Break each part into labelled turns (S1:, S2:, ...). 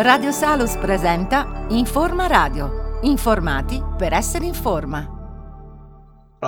S1: Radio Salus presenta Informa Radio. Informati per essere in forma.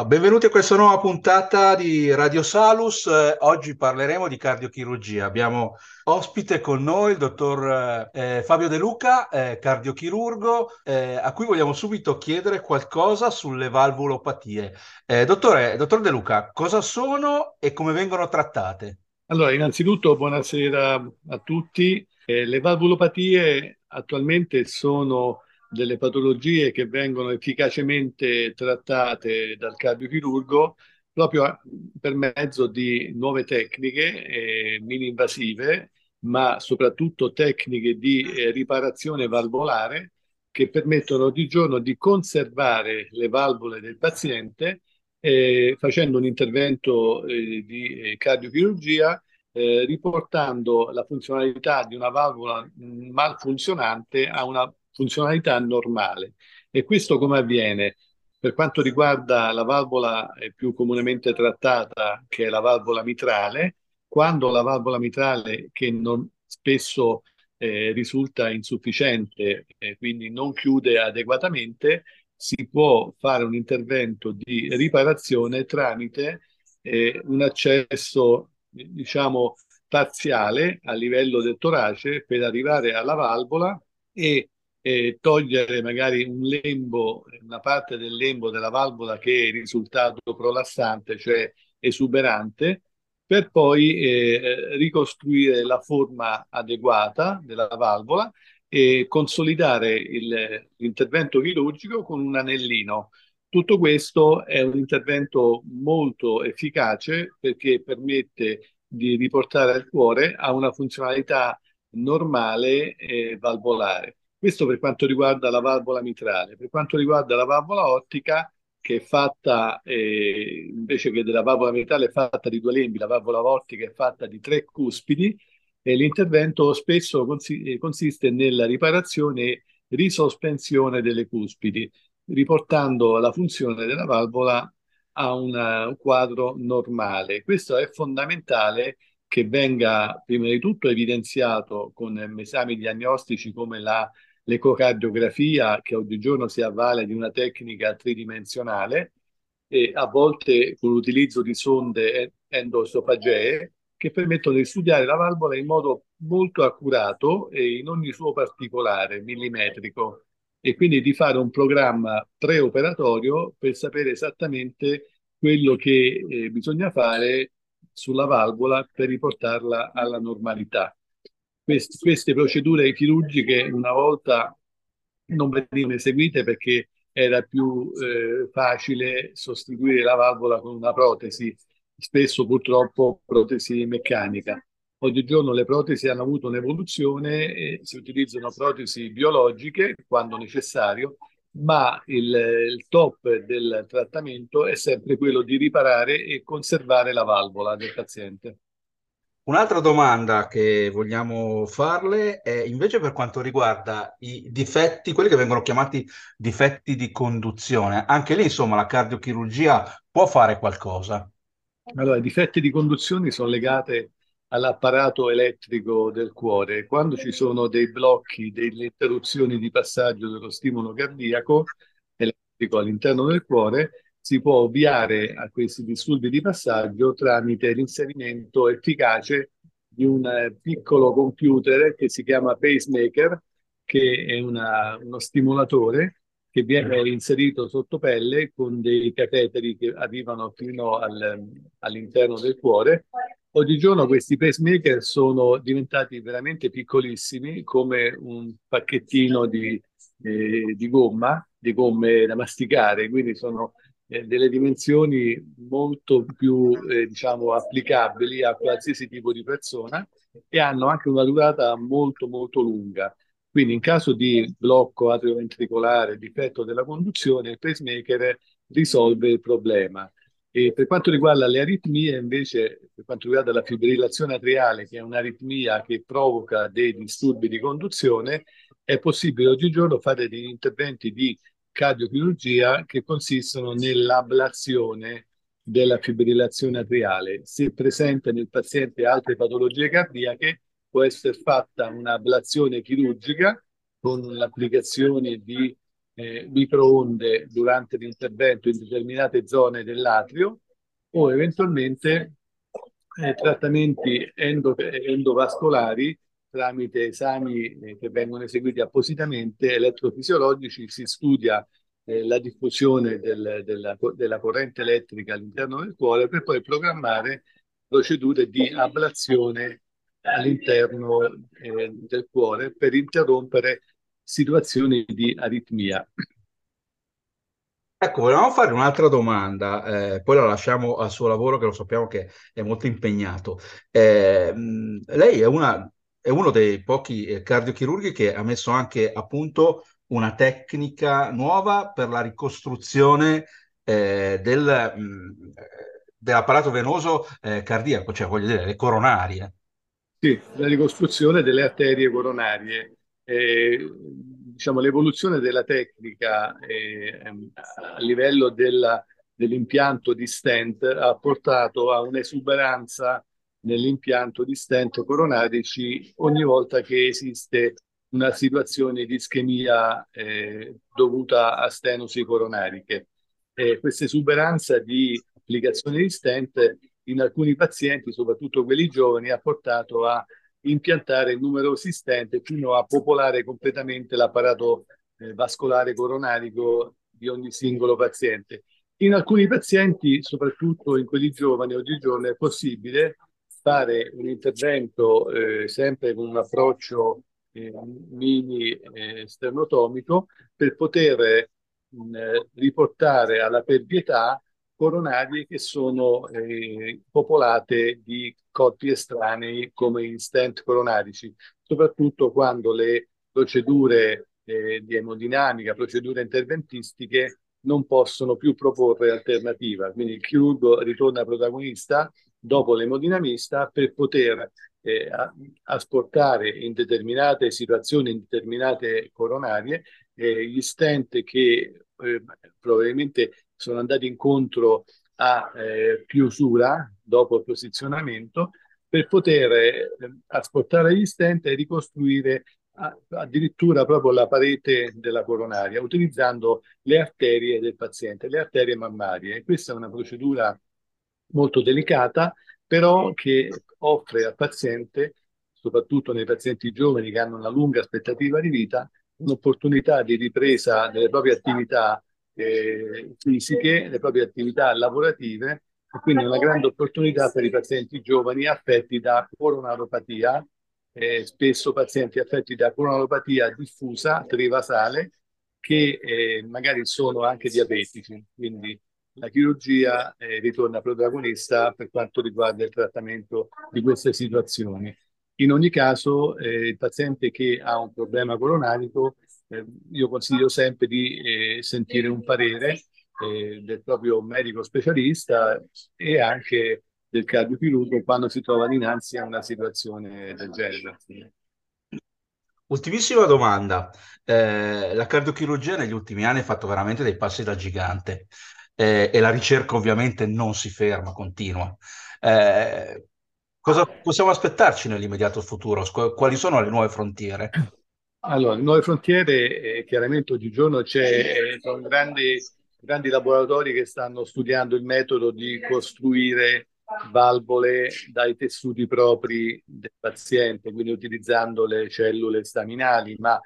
S2: Benvenuti a questa nuova puntata di Radio Salus. Eh, oggi parleremo di cardiochirurgia. Abbiamo ospite con noi il dottor eh, Fabio De Luca, eh, cardiochirurgo, eh, a cui vogliamo subito chiedere qualcosa sulle valvulopatie. Eh, dottore, dottor De Luca, cosa sono e come vengono trattate?
S3: Allora, innanzitutto buonasera a tutti. Eh, le valvulopatie attualmente sono delle patologie che vengono efficacemente trattate dal cardiochirurgo proprio per mezzo di nuove tecniche eh, mini-invasive, ma soprattutto tecniche di eh, riparazione valvolare che permettono oggigiorno di conservare le valvole del paziente eh, facendo un intervento eh, di eh, cardiochirurgia eh, riportando la funzionalità di una valvola malfunzionante a una funzionalità normale. E questo come avviene? Per quanto riguarda la valvola più comunemente trattata, che è la valvola mitrale, quando la valvola mitrale, che non, spesso eh, risulta insufficiente, e quindi non chiude adeguatamente, si può fare un intervento di riparazione tramite eh, un accesso, diciamo, parziale a livello del torace per arrivare alla valvola e eh, togliere magari un lembo, una parte del lembo della valvola che è risultato prolassante, cioè esuberante, per poi eh, ricostruire la forma adeguata della valvola e consolidare il, l'intervento chirurgico con un anellino. Tutto questo è un intervento molto efficace perché permette di riportare il cuore a una funzionalità normale e valvolare. Questo per quanto riguarda la valvola mitrale. Per quanto riguarda la valvola ottica, che è fatta, eh, invece che della valvola mitrale, è fatta di due lembi, la valvola ottica è fatta di tre cuspidi, e l'intervento spesso consi- consiste nella riparazione e risospensione delle cuspidi, riportando la funzione della valvola a una, un quadro normale. Questo è fondamentale che venga prima di tutto evidenziato con esami diagnostici come la, l'ecocardiografia, che oggigiorno si avvale di una tecnica tridimensionale, e a volte con l'utilizzo di sonde endosofagee, che permettono di studiare la valvola in modo molto accurato e in ogni suo particolare, millimetrico, e quindi di fare un programma preoperatorio per sapere esattamente quello che eh, bisogna fare sulla valvola per riportarla alla normalità. Quest queste procedure chirurgiche una volta non venivano eseguite perché era più eh, facile sostituire la valvola con una protesi spesso purtroppo protesi meccanica. Oggigiorno le protesi hanno avuto un'evoluzione e si utilizzano protesi biologiche quando necessario, ma il, il, top del trattamento è sempre quello di riparare e conservare la valvola del paziente.
S2: Un'altra domanda che vogliamo farle è invece per quanto riguarda i difetti, quelli che vengono chiamati difetti di conduzione. Anche lì, insomma, la cardiochirurgia può fare qualcosa.
S3: Allora, i difetti di conduzione sono legati all'apparato elettrico del cuore. Quando ci sono dei blocchi, delle interruzioni di passaggio dello stimolo cardiaco elettrico all'interno del cuore, si può ovviare a questi disturbi di passaggio tramite l'inserimento efficace di un eh, piccolo computer che si chiama pacemaker, che è una, uno stimolatore che viene inserito sotto pelle con dei cateteri che arrivano fino al, all'interno del cuore. Oggigiorno questi pacemaker sono diventati veramente piccolissimi, come un pacchettino di, eh, di gomma, di gomme da masticare, quindi sono eh, delle dimensioni molto più eh, diciamo, applicabili a qualsiasi tipo di persona e hanno anche una durata molto molto lunga. Quindi in caso di blocco atrioventricolare, difetto della conduzione, il pacemaker risolve il problema. E per quanto riguarda le aritmie, invece, per quanto riguarda la fibrillazione atriale, che è un'aritmia che provoca dei disturbi di conduzione, è possibile oggigiorno fare degli interventi di cardiochirurgia che consistono nell'ablazione della fibrillazione atriale. Se presente nel paziente altre patologie cardiache, può essere fatta un'ablazione chirurgica con l'applicazione di eh, microonde durante l'intervento in determinate zone dell'atrio o eventualmente eh, trattamenti endo, endovascolari tramite esami eh, che vengono eseguiti appositamente elettrofisiologici, si studia eh, la diffusione del, della, della corrente elettrica all'interno del cuore per poi programmare procedure di ablazione all'interno eh, del cuore per interrompere situazioni di aritmia.
S2: Ecco, volevamo fare un'altra domanda, eh, poi la lasciamo al suo lavoro che lo sappiamo che è molto impegnato. Eh, lei è, una, è, uno dei pochi eh, cardiochirurghi che ha messo anche a punto una tecnica nuova per la ricostruzione eh, del, mh, dell'apparato venoso eh, cardiaco, cioè voglio dire, le coronarie.
S3: Sì, la ricostruzione delle arterie coronarie. Eh, diciamo, l'evoluzione della tecnica eh, a livello della, dell'impianto di stent ha portato a un'esuberanza nell'impianto di stent coronarici ogni volta che esiste una situazione di ischemia eh, dovuta a stenosi coronariche. Questa esuberanza di applicazione di stent in alcuni pazienti, soprattutto quelli giovani, ha portato a impiantare numerosi stent fino a popolare completamente l'apparato eh, vascolare coronarico di ogni singolo paziente. In alcuni pazienti, soprattutto in quelli giovani, oggigiorno è possibile fare un intervento eh, sempre con un approccio eh, mini eh, sternotomico per poter riportare alla pervietà coronarie che sono eh, popolate di corpi estranei come in stent coronarici, soprattutto quando le procedure eh, di emodinamica, procedure interventistiche non possono più proporre alternativa. Quindi il chirurgo ritorna protagonista dopo l'emodinamista per poter eh, asportare in determinate situazioni, in determinate coronarie, eh, gli stent che eh, probabilmente sono andati incontro a eh, chiusura dopo il posizionamento per poter eh, asportare gli stent e ricostruire addirittura proprio la parete della coronaria utilizzando le arterie del paziente, le arterie mammarie. Questa è una procedura molto delicata, però che offre al paziente, soprattutto nei pazienti giovani che hanno una lunga aspettativa di vita, un'opportunità di ripresa delle proprie attività eh, fisiche, le proprie attività lavorative e quindi una grande opportunità per i pazienti giovani affetti da coronaropatia, eh, spesso pazienti affetti da coronaropatia diffusa, trivasale, che eh, magari sono anche diabetici. Quindi la chirurgia eh, ritorna protagonista per quanto riguarda il trattamento di queste situazioni. In ogni caso, eh, il paziente che ha un problema coronarico, eh, io consiglio sempre di eh, sentire un parere eh, del proprio medico specialista e anche del cardiochirurgo quando si trova dinanzi a una situazione del genere.
S2: Ultimissima domanda. Eh, la cardiochirurgia negli ultimi anni ha fatto veramente dei passi da gigante eh, e la ricerca ovviamente non si ferma, continua. Eh, cosa possiamo aspettarci nell'immediato futuro? Quali sono le nuove frontiere?
S3: Allora, nuove frontiere, eh, chiaramente oggigiorno c'è, eh, sono grandi, grandi laboratori che stanno studiando il metodo di costruire valvole dai tessuti propri del paziente, quindi utilizzando le cellule staminali, ma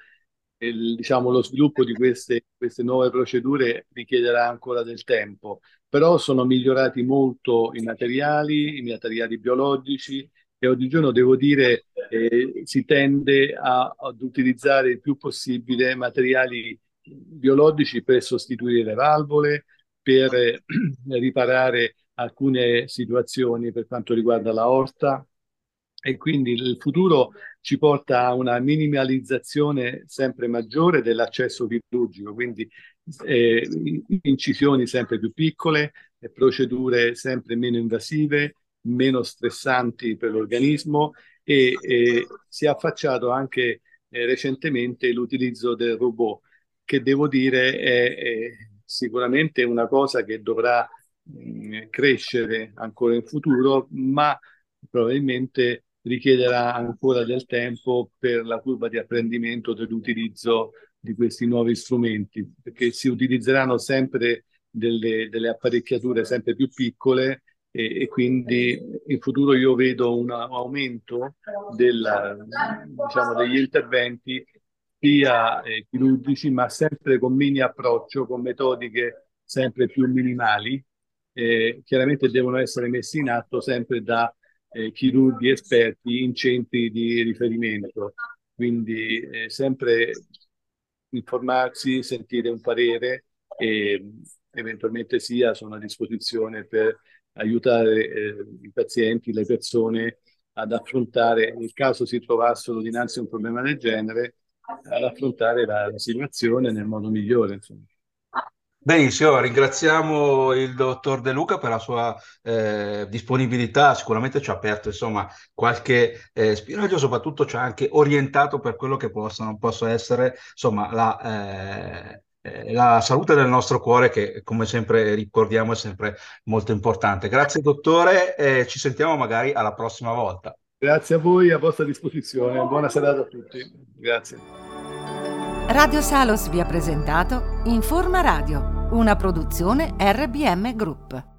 S3: il, diciamo, lo sviluppo di queste, queste nuove procedure richiederà ancora del tempo, però sono migliorati molto i materiali, i materiali biologici e oggigiorno devo dire eh, si tende a, ad utilizzare il più possibile materiali biologici per sostituire le valvole, per eh, riparare alcune situazioni per quanto riguarda la orta. E quindi il futuro ci porta a una minimalizzazione sempre maggiore dell'accesso chirurgico, quindi eh, incisioni sempre più piccole, procedure sempre meno invasive, meno stressanti per l'organismo e, e si è affacciato anche eh, recentemente l'utilizzo del robot, che devo dire è, è sicuramente una cosa che dovrà mh, crescere ancora in futuro, ma probabilmente richiederà ancora del tempo per la curva di apprendimento dell'utilizzo di questi nuovi strumenti, perché si utilizzeranno sempre delle, delle apparecchiature sempre più piccole e, e, quindi in futuro io vedo un aumento della, diciamo, degli interventi sia eh, chirurgici ma sempre con mini approccio, con metodiche sempre più minimali, eh, chiaramente devono essere messi in atto sempre da eh, chirurghi esperti in centri di riferimento, quindi eh, sempre informarsi, sentire un parere e eventualmente sia sono a disposizione per aiutare eh, i pazienti, le persone ad affrontare, nel caso si trovassero dinanzi a un problema del genere, ad affrontare la, situazione nel modo migliore. Insomma.
S2: Benissimo, ringraziamo il dottor De Luca per la sua eh, disponibilità, sicuramente ci ha aperto insomma, qualche eh, spiraglio, soprattutto ci ha anche orientato per quello che possono, possa essere insomma, la, eh, la, salute del nostro cuore che come sempre ricordiamo è sempre molto importante. Grazie dottore e ci sentiamo magari alla prossima volta.
S3: Grazie a voi, a vostra disposizione, buona serata a tutti. Grazie.
S1: Radio Salos vi ha presentato Informa Radio una produzione RBM Group.